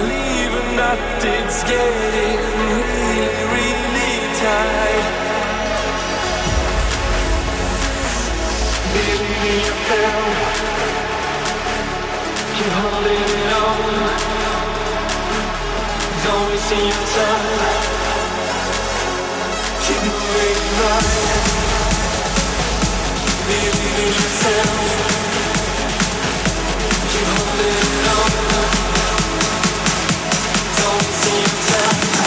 leaving that it's getting really, really tight. Baby, you fell. Keep holding it on. Don't waste your time. Keep moving right. Baby, you fell. Keep holding on closing time.